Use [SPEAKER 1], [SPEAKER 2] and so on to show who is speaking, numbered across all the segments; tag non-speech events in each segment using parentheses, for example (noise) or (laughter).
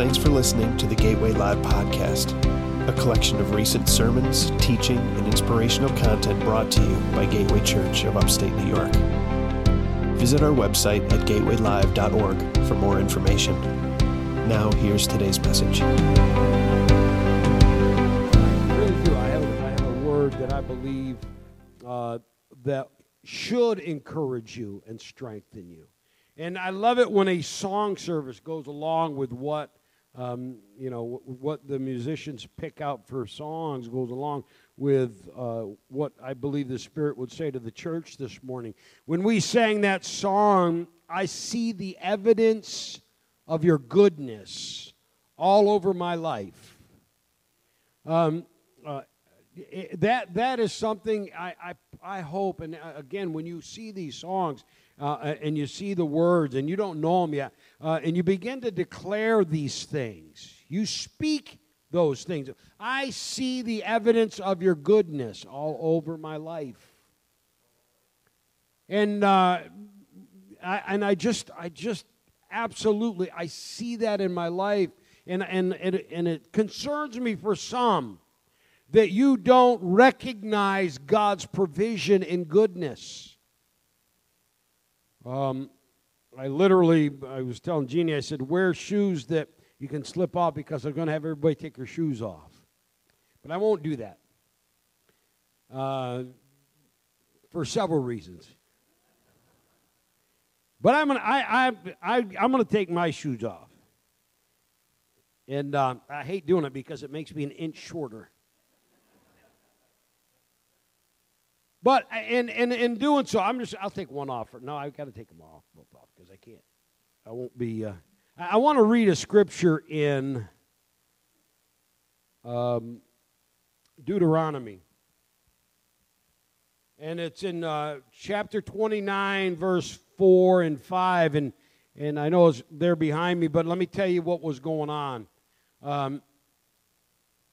[SPEAKER 1] Thanks for listening to the Gateway Live podcast, a collection of recent sermons, teaching, and inspirational content brought to you by Gateway Church of Upstate New York. Visit our website at gatewaylive.org for more information. Now, here's today's message.
[SPEAKER 2] I really do. I have, a word that I believe uh, that should encourage you and strengthen you. And I love it when a song service goes along with what um, you know what the musicians pick out for songs goes along with uh, what I believe the Spirit would say to the church this morning. When we sang that song, I see the evidence of your goodness all over my life. Um, uh, that that is something I, I I hope, and uh, again, when you see these songs uh, and you see the words and you don't know them yet, uh, and you begin to declare these things, you speak those things. I see the evidence of your goodness all over my life, and uh, I, and I just I just absolutely I see that in my life, and and and, and it concerns me for some that you don't recognize God's provision and goodness. Um, I literally, I was telling Jeannie, I said, wear shoes that you can slip off because they're going to have everybody take their shoes off. But I won't do that uh, for several reasons. But I'm gonna, I, I, I, I'm going to take my shoes off. And uh, I hate doing it because it makes me an inch shorter. But in, in, in doing so, I'm just, I'll take one off. No, I've got to take them off, both off, because I can't. I won't be. Uh, I, I want to read a scripture in um, Deuteronomy. And it's in uh, chapter 29, verse 4 and 5. And, and I know it's there behind me, but let me tell you what was going on. Um,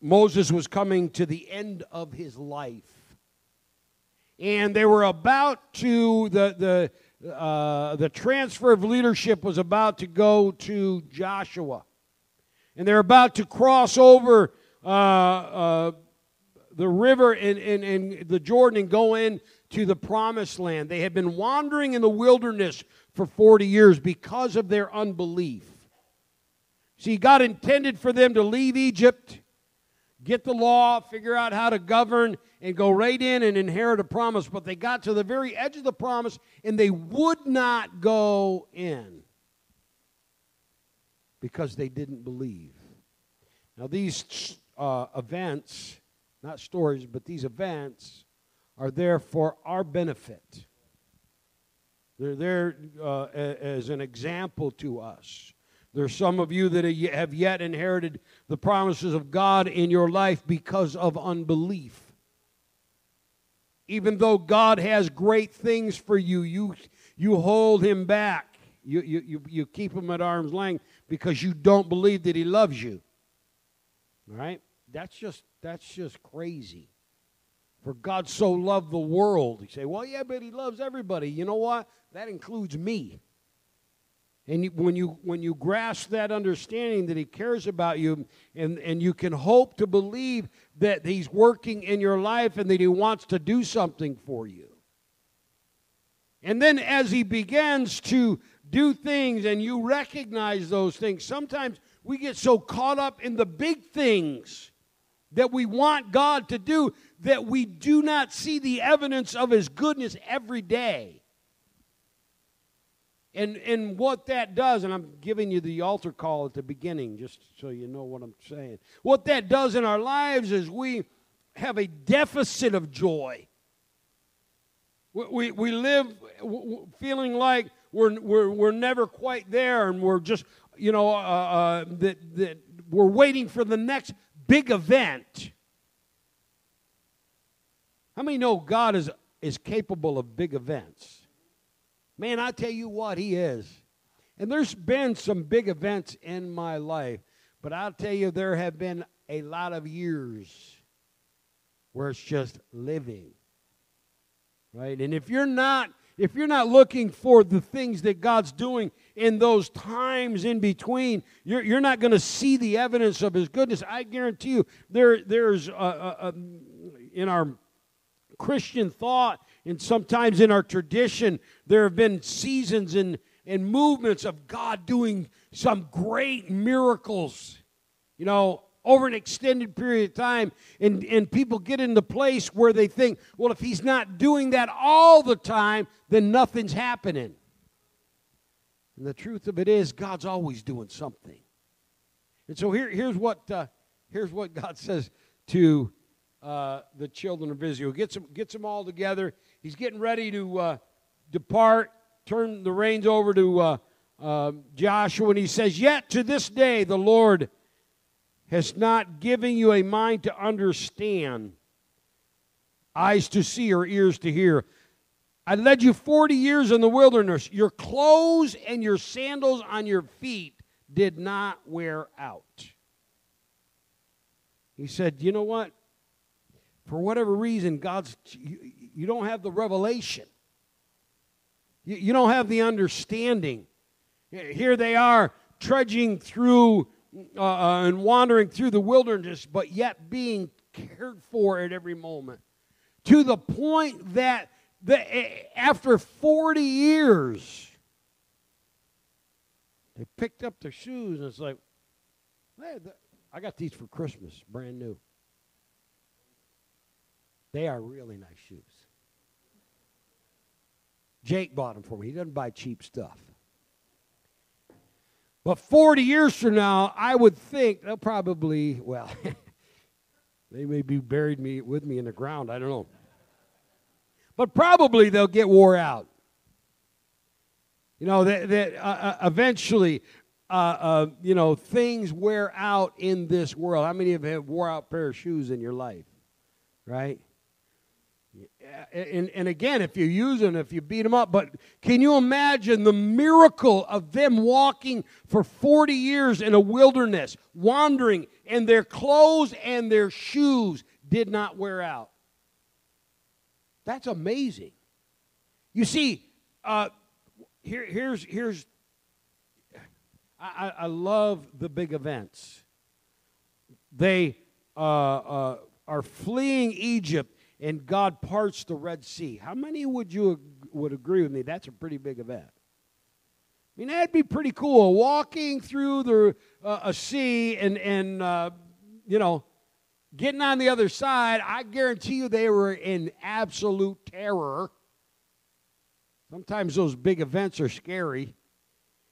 [SPEAKER 2] Moses was coming to the end of his life and they were about to the the uh, the transfer of leadership was about to go to Joshua, and they're about to cross over uh, uh, the river and, and, and the Jordan and go in to the promised land. They had been wandering in the wilderness for 40 years because of their unbelief. See, God intended for them to leave Egypt get the law, figure out how to govern, and go right in and inherit a promise. But they got to the very edge of the promise and they would not go in because they didn't believe. Now, these uh, events, not stories, but these events are there for our benefit. They're there uh, as an example to us. There's some of you that have yet inherited the promises of God in your life because of unbelief. Even though God has great things for you, you, you hold him back. You, you, you, you keep him at arm's length because you don't believe that he loves you. All right? That's just, that's just crazy. For God so loved the world. You say, well, yeah, but he loves everybody. You know what? That includes me. And when you, when you grasp that understanding that He cares about you, and, and you can hope to believe that He's working in your life and that He wants to do something for you. And then as He begins to do things and you recognize those things, sometimes we get so caught up in the big things that we want God to do that we do not see the evidence of His goodness every day. And, and what that does, and I'm giving you the altar call at the beginning just so you know what I'm saying. What that does in our lives is we have a deficit of joy. We, we, we live feeling like we're, we're, we're never quite there and we're just, you know, uh, uh, that, that we're waiting for the next big event. How many know God is, is capable of big events? Man, I tell you what, he is. And there's been some big events in my life, but I'll tell you, there have been a lot of years where it's just living. Right? And if you're not if you're not looking for the things that God's doing in those times in between, you're, you're not going to see the evidence of His goodness. I guarantee you, there, there's in our Christian thought and sometimes in our tradition, there have been seasons and, and movements of God doing some great miracles. You know, over an extended period of time, and, and people get in the place where they think, well, if he's not doing that all the time, then nothing's happening. And the truth of it is, God's always doing something. And so here, here's, what, uh, here's what God (laughs) says to uh, the children of Israel. Gets them, gets them all together. He's getting ready to uh, depart, turn the reins over to uh, uh, Joshua, and he says, Yet to this day the Lord has not given you a mind to understand, eyes to see, or ears to hear. I led you 40 years in the wilderness. Your clothes and your sandals on your feet did not wear out. He said, You know what? For whatever reason, God's, you, you don't have the revelation, you, you don't have the understanding. Here they are trudging through uh, uh, and wandering through the wilderness, but yet being cared for at every moment. To the point that the, after 40 years, they picked up their shoes and it's like, hey, I got these for Christmas, brand new. They are really nice shoes. Jake bought them for me. He doesn't buy cheap stuff. But 40 years from now, I would think they'll probably, well, (laughs) they may be buried me with me in the ground. I don't know. But probably they'll get wore out. You know, that, that uh, uh, eventually, uh, uh, you know, things wear out in this world. How many of you have wore out pair of shoes in your life? Right? And, and again, if you use them, if you beat them up, but can you imagine the miracle of them walking for 40 years in a wilderness, wandering, and their clothes and their shoes did not wear out? That's amazing. You see, uh, here, here's, here's I, I love the big events. They uh, uh, are fleeing Egypt and God parts the Red Sea. How many would you would agree with me? That's a pretty big event. I mean, that'd be pretty cool. Walking through the uh, a sea and and uh, you know, getting on the other side. I guarantee you, they were in absolute terror. Sometimes those big events are scary.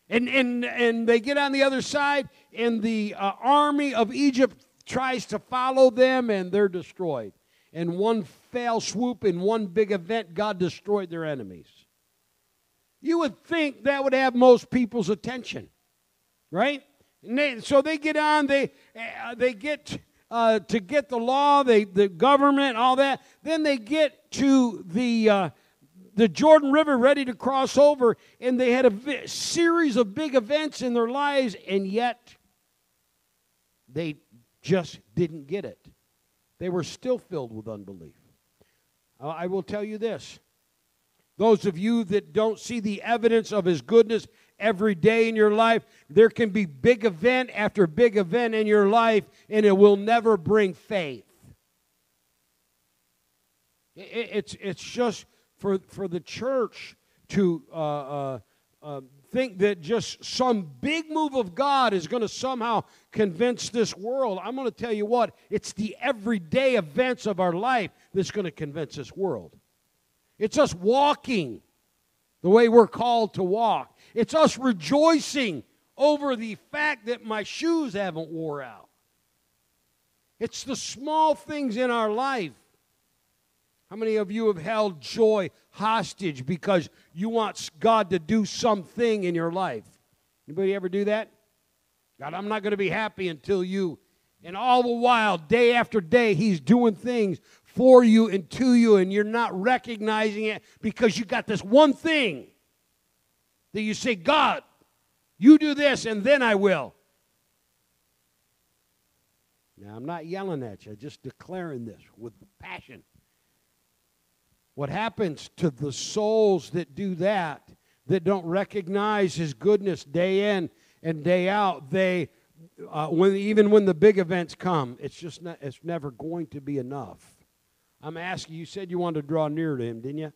[SPEAKER 2] And, and, and they get on the other side, and the uh, army of Egypt tries to follow them, and they're destroyed in one fell swoop, in one big event, God destroyed their enemies. You would think that would have most people's attention, right? They, so they get on, they, uh, they get uh, to get the law, they, the government, all that. Then they get to the, uh, the Jordan River ready to cross over, and they had a vi- series of big events in their lives, and yet they just didn't get it. They were still filled with unbelief. Uh, I will tell you this those of you that don't see the evidence of His goodness every day in your life, there can be big event after big event in your life, and it will never bring faith. It's, it's just for, for the church to uh, uh, uh, think that just some big move of God is going to somehow convince this world. I'm going to tell you what, it's the everyday events of our life that's going to convince this world. It's us walking the way we're called to walk. It's us rejoicing over the fact that my shoes haven't wore out. It's the small things in our life how many of you have held joy hostage because you want God to do something in your life? Anybody ever do that? God, I'm not going to be happy until you. And all the while, day after day, He's doing things for you and to you, and you're not recognizing it because you got this one thing that you say, God, you do this, and then I will. Now, I'm not yelling at you, I'm just declaring this with passion. What happens to the souls that do that, that don't recognize His goodness day in and day out, they, uh, when, even when the big events come, it's just not, it's never going to be enough. I'm asking you, said you wanted to draw near to Him, didn't you?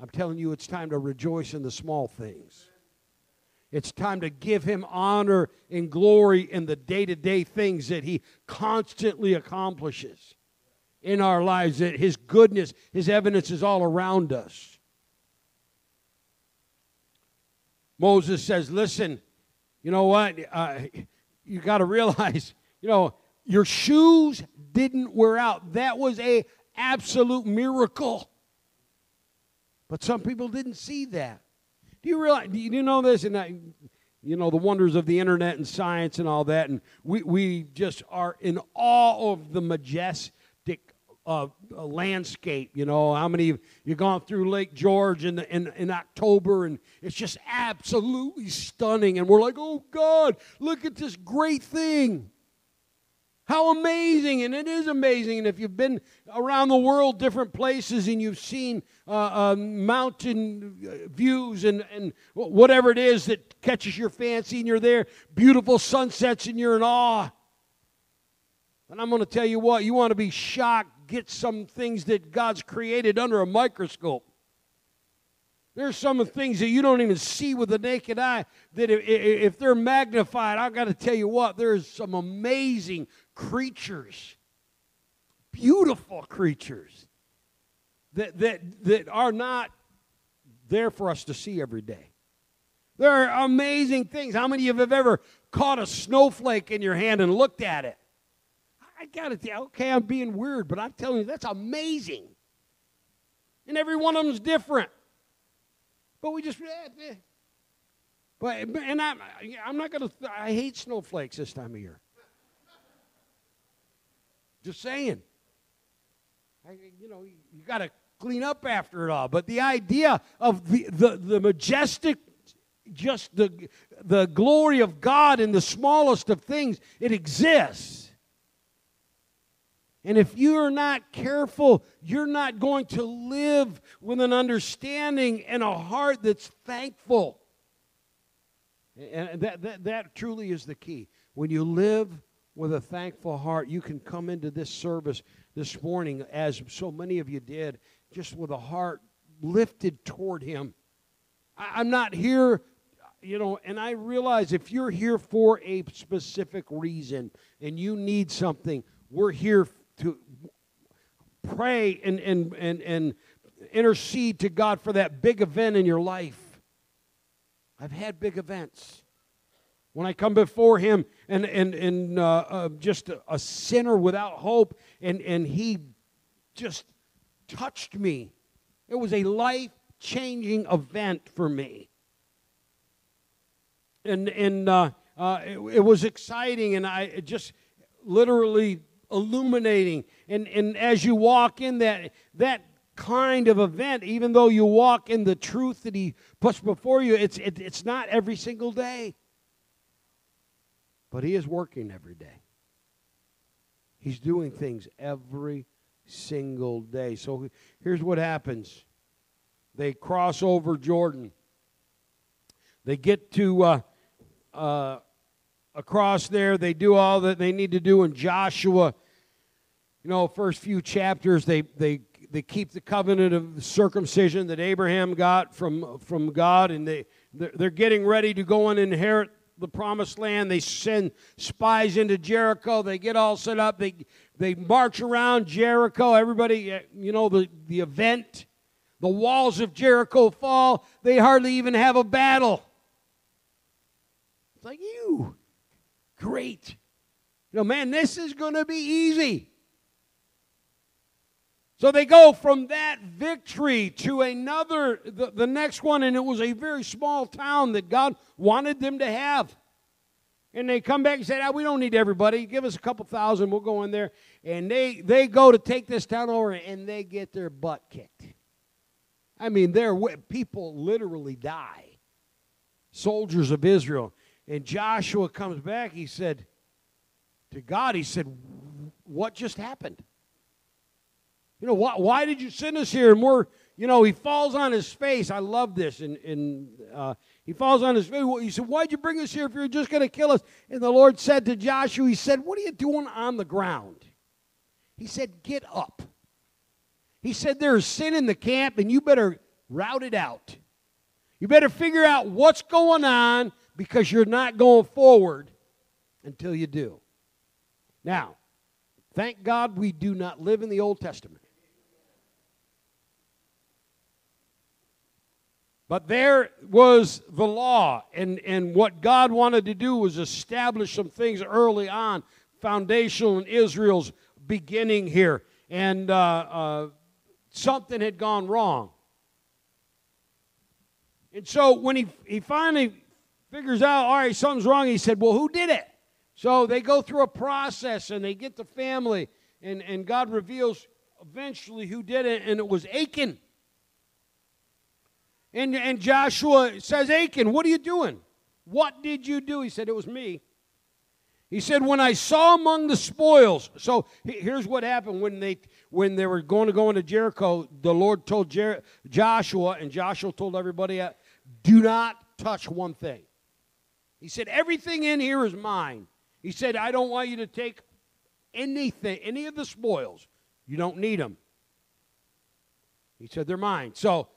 [SPEAKER 2] I'm telling you, it's time to rejoice in the small things. It's time to give him honor and glory in the day to day things that he constantly accomplishes in our lives, that his goodness, his evidence is all around us. Moses says, Listen, you know what? Uh, you got to (laughs) realize, you know, your shoes didn't wear out. That was a absolute miracle. But some people didn't see that. Do you realize? Do you know this? And I, you know the wonders of the internet and science and all that, and we we just are in awe of the majestic uh, landscape. You know how many you've gone through Lake George in, the, in in October, and it's just absolutely stunning. And we're like, oh God, look at this great thing. How amazing, and it is amazing. And if you've been around the world, different places, and you've seen uh, uh, mountain views and, and whatever it is that catches your fancy, and you're there, beautiful sunsets, and you're in awe. And I'm going to tell you what, you want to be shocked, get some things that God's created under a microscope. There's some things that you don't even see with the naked eye that if, if they're magnified, I've got to tell you what, there's some amazing creatures, beautiful creatures that, that, that are not there for us to see every day. There are amazing things. How many of you have ever caught a snowflake in your hand and looked at it? I got tell okay, I'm being weird, but I'm telling you, that's amazing. And every one of them's different. But we just, eh, eh. but and I'm, I'm not gonna. I hate snowflakes this time of year. Just saying. I, you know, you got to clean up after it all. But the idea of the, the, the majestic, just the, the glory of God in the smallest of things, it exists. And if you're not careful, you're not going to live with an understanding and a heart that's thankful. And that, that, that truly is the key. When you live with a thankful heart, you can come into this service this morning, as so many of you did, just with a heart lifted toward Him. I, I'm not here, you know, and I realize if you're here for a specific reason and you need something, we're here to pray and, and, and, and intercede to God for that big event in your life. I've had big events. When I come before Him and, and, and uh, uh, just a, a sinner without hope, and, and He just touched me. It was a life changing event for me. And, and uh, uh, it, it, was exciting, and I just literally illuminating. And, and as you walk in that, that kind of event, even though you walk in the truth that He puts before you, it's, it, it's not every single day. But He is working every day. He's doing things every single day. So here's what happens they cross over Jordan, they get to uh, uh, across there, they do all that they need to do in Joshua. You know, first few chapters, they, they, they keep the covenant of circumcision that Abraham got from, from God, and they, they're getting ready to go and inherit the promised land. They send spies into Jericho. They get all set up. They, they march around Jericho. Everybody, uh, you know, the, the event. The walls of Jericho fall. They hardly even have a battle. It's like, you, great. You know, man, this is going to be easy. So they go from that victory to another, the, the next one, and it was a very small town that God wanted them to have. And they come back and say, ah, we don't need everybody. Give us a couple thousand, we'll go in there. And they, they go to take this town over, and they get their butt kicked. I mean, there people literally die. Soldiers of Israel. And Joshua comes back, he said to God, he said, What just happened? You know, why, why did you send us here? And we're, you know, he falls on his face. I love this. And, and uh, he falls on his face. He said, Why'd you bring us here if you're just going to kill us? And the Lord said to Joshua, He said, What are you doing on the ground? He said, Get up. He said, There's sin in the camp, and you better route it out. You better figure out what's going on because you're not going forward until you do. Now, thank God we do not live in the Old Testament. But there was the law, and, and what God wanted to do was establish some things early on, foundational in Israel's beginning here. And uh, uh, something had gone wrong. And so when he, he finally figures out, all right, something's wrong, he said, Well, who did it? So they go through a process and they get the family, and, and God reveals eventually who did it, and it was Achan. And, and Joshua says, Achan, what are you doing? What did you do? He said, It was me. He said, When I saw among the spoils. So here's what happened when they when they were going to go into Jericho. The Lord told Jer- Joshua, and Joshua told everybody, Do not touch one thing. He said, Everything in here is mine. He said, I don't want you to take anything, any of the spoils. You don't need them. He said, They're mine. So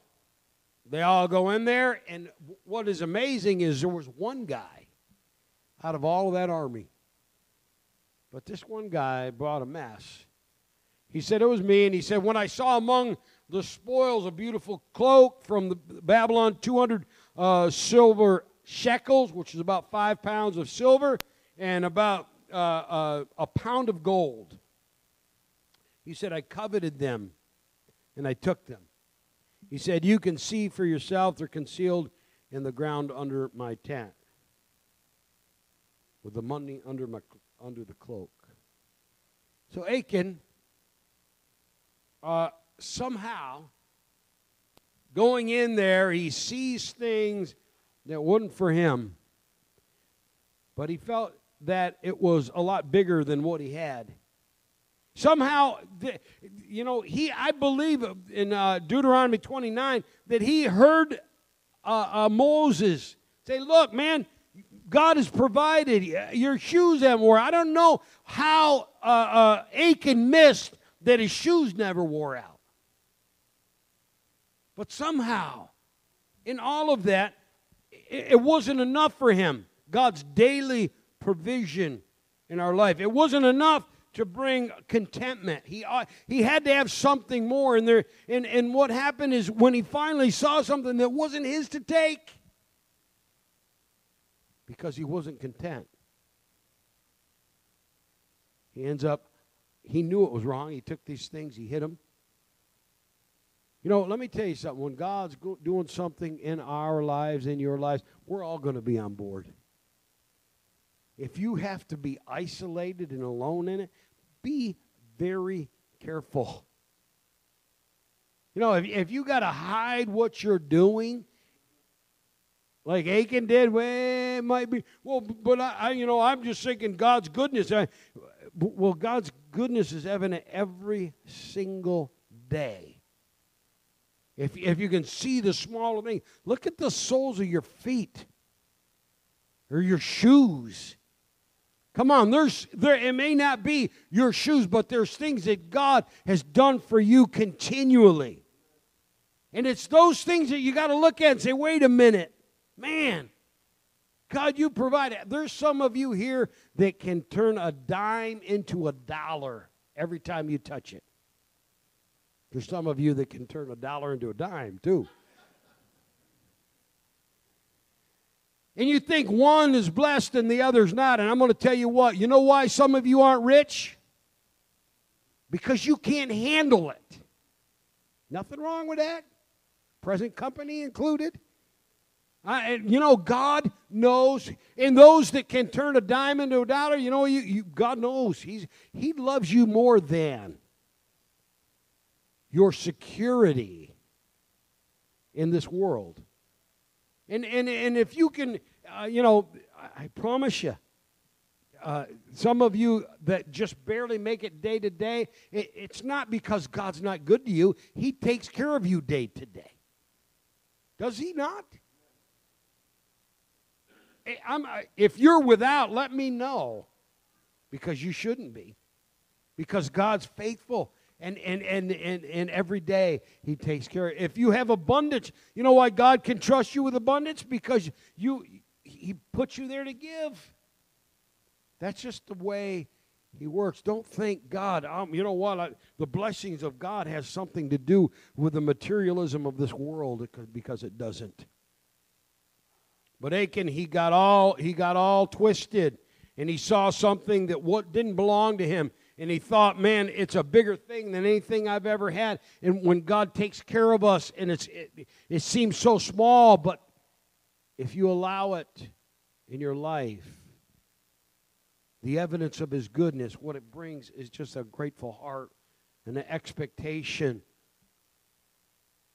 [SPEAKER 2] they all go in there, and what is amazing is there was one guy out of all of that army. But this one guy brought a mess. He said, It was me. And he said, When I saw among the spoils a beautiful cloak from the Babylon, 200 uh, silver shekels, which is about five pounds of silver, and about uh, uh, a pound of gold. He said, I coveted them and I took them. He said, You can see for yourself, they're concealed in the ground under my tent, with the money under, my, under the cloak. So Achan, uh, somehow, going in there, he sees things that wasn't for him, but he felt that it was a lot bigger than what he had. Somehow, you know, he, I believe in uh, Deuteronomy 29 that he heard uh, uh, Moses say, Look, man, God has provided. Your shoes haven't worn. I don't know how uh, uh, Achan missed that his shoes never wore out. But somehow, in all of that, it, wasn't enough for him. God's daily provision in our life. It wasn't enough to bring contentment. He, uh, he had to have something more. And, there, and, and what happened is when he finally saw something that wasn't his to take, because he wasn't content, he ends up, he knew it was wrong. He took these things, he hit them. You know, let me tell you something. When God's doing something in our lives, in your lives, we're all going to be on board. If you have to be isolated and alone in it, be very careful. You know, if, if you got to hide what you're doing, like Achan did, well, it might be. Well, but I, I, you know, I'm just thinking God's goodness. I, well, God's goodness is evident every single day. If, if you can see the smaller thing, look at the soles of your feet or your shoes. Come on, there's there it may not be your shoes, but there's things that God has done for you continually. And it's those things that you got to look at and say, wait a minute, man, God, you provide it. There's some of you here that can turn a dime into a dollar every time you touch it. There's some of you that can turn a dollar into a dime, too. and you think one is blessed and the other's not. And I'm going to tell you what, you know why some of you aren't rich? Because you can't handle it. Nothing wrong with that. Present company included. I, you know, God knows, and those that can turn a dime into a dollar, you know, you, you, God knows He's, He loves you more than your security in this world. And, and, and if you can, uh, you know, I, promise you, uh, some of you that just barely make it day to day, it, it's not because God's not good to you. He takes care of you day to day. Does He not? I'm, if you're without, let me know because you shouldn't be. Because God's faithful and, and, and, and, and every day He takes care. If you have abundance, you know why God can trust you with abundance? Because you, He puts you there to give. That's just the way He works. Don't think God, um, you know what? I, the blessings of God has something to do with the materialism of this world because it doesn't. But Achan, he got all he got all twisted, and he saw something that what didn't belong to him, and he thought, "Man, it's a bigger thing than anything I've ever had." And when God takes care of us, and it's it, it seems so small, but if you allow it in your life, the evidence of His goodness, what it brings is just a grateful heart and an expectation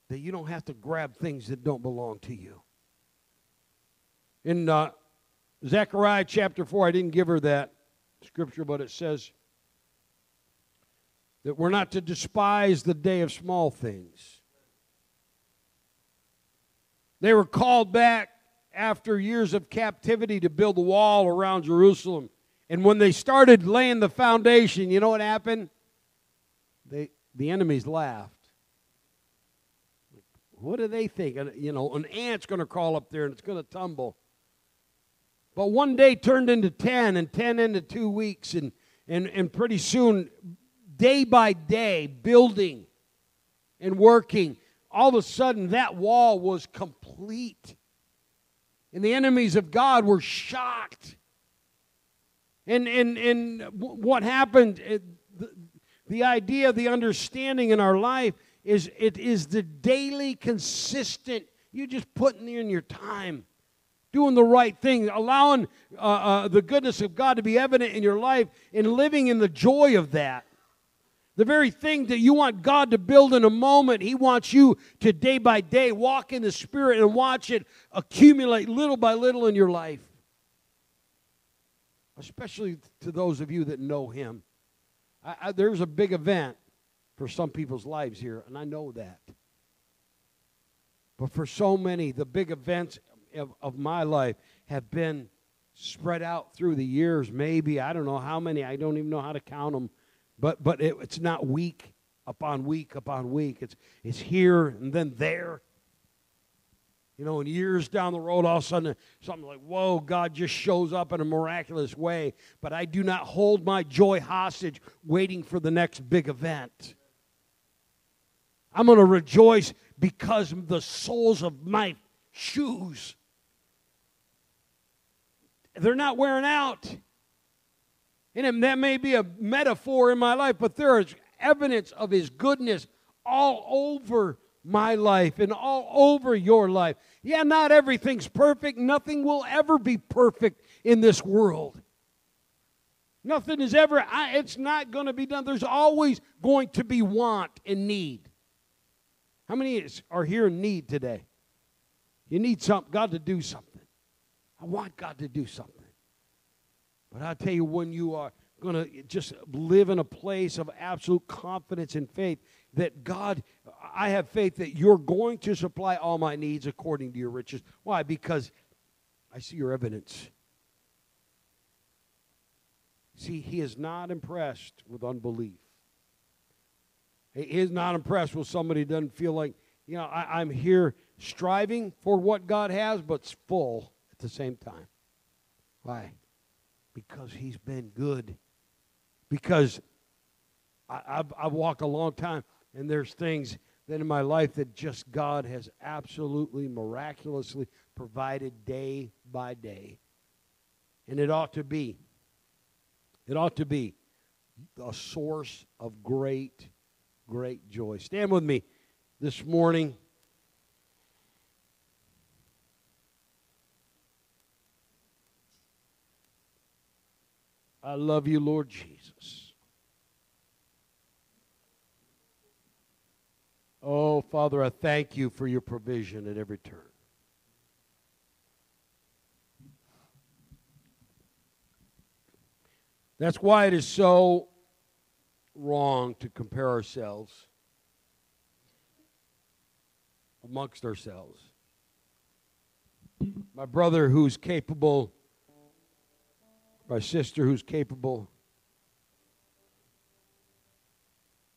[SPEAKER 2] that you don't have to grab things that don't belong to you. In uh, Zechariah chapter 4, I didn't give her that scripture, but it says that we're not to despise the day of small things. They were called back after years of captivity to build a wall around Jerusalem. And when they started laying the foundation, you know what happened? They, the enemies laughed. What do they think? You know, an ant's going to crawl up there and it's going to tumble. But one day turned into 10, and 10 into two weeks, and, and, and pretty soon, day by day, building and working, all of a sudden that wall was complete. And the enemies of God were shocked. And, and, and what happened, it, the, the idea, the understanding in our life is it is the daily, consistent, you just putting in your time doing the right thing, allowing uh, uh, the goodness of God to be evident in your life, and living in the joy of that. The very thing that you want God to build in a moment, He wants you to day by day walk in the Spirit and watch it accumulate little by little in your life. Especially to those of you that know Him. I, I, there's a big event for some people's lives here, and I know that. But for so many, the big events of, of my life have been spread out through the years. Maybe I don't know how many. I don't even know how to count them. But but it, it's not week upon week upon week. It's it's here and then there. You know, and years down the road, all of a sudden, something like, whoa, God just shows up in a miraculous way. But I do not hold my joy hostage waiting for the next big event. I'm going to rejoice because the soles of my shoes they're not wearing out. And that may be a metaphor in my life, but there is evidence of His goodness all over my life and all over your life. Yeah, not everything's perfect. Nothing will ever be perfect in this world. Nothing is ever, it's not going to be done. There's always going to be want and need. How many are here in need today? You need something, God to do something. I want God to do something. But I tell you, when you are going to just live in a place of absolute confidence and faith that God, I have faith that you're going to supply all my needs according to your riches. Why? Because I see your evidence. See, he is not impressed with unbelief. He is not impressed with somebody who doesn't feel like, you know, I, am here striving for what God has, but it's full at the same time. Why? Because he's been good. Because I, have I've walked a long time, and there's things that in my life that just God has absolutely miraculously provided day by day. And it ought to be, it ought to be a source of great, great joy. Stand with me this morning. I love you, Lord Jesus. Oh, Father, I thank you for your provision at every turn. That's why it is so wrong to compare ourselves amongst ourselves. My brother who's capable, my sister who's capable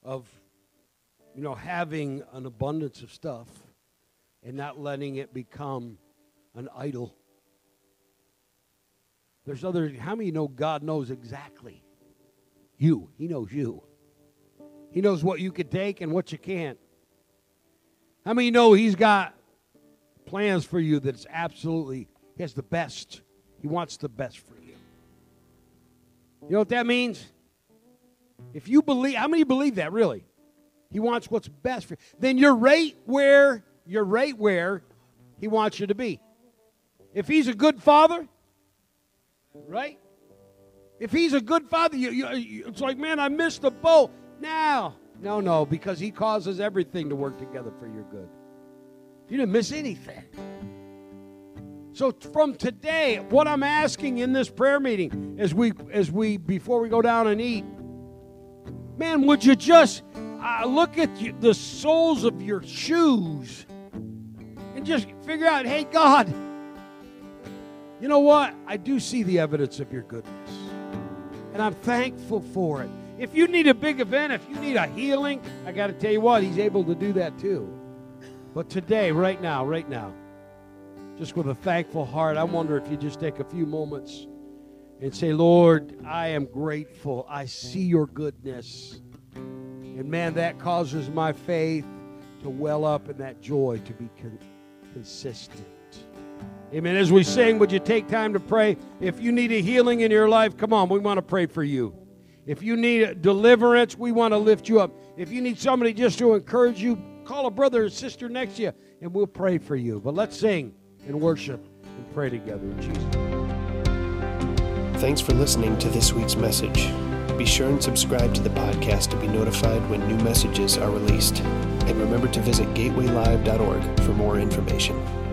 [SPEAKER 2] of, you know, having an abundance of stuff and not letting it become an idol. There's other, how many know God knows exactly you? He knows you. He knows what you can take and what you can't. How many know He's got plans for you that's absolutely, He has the best. He wants the best for you. You know what that means? If you believe, how many believe that really? He wants what's best for you. Then you're right where you're right where He wants you to be. If He's a good father, right? If He's a good father, you, you, it's like, man, I missed the boat. Now, no, no, because He causes everything to work together for your good. You didn't miss anything. So from today, what I'm asking in this prayer meeting, as we as we before we go down and eat, man, would you just uh, look at you, the soles of your shoes and just figure out, hey, God, you know what? I do see the evidence of your goodness, and I'm thankful for it. If you need a big event, if you need a healing, I got to tell you what, He's able to do that too. But today, right now, right now, just with a thankful heart, I wonder if you just take a few moments and say, Lord, I am grateful. I see your goodness. And man, that causes my faith to well up and that joy to be con- consistent. Amen. As we sing, would you take time to pray? If you need a healing in your life, come on, we want to pray for you. If you need deliverance, we want to lift you up. If you need somebody just to encourage you, call a brother or sister next to you and we'll pray for you. But let's sing and worship and pray together in Jesus.
[SPEAKER 1] Thanks for listening to this week's message. Be sure and subscribe to the podcast to be notified when new messages are released. And remember to visit gatewaylive.org for more information.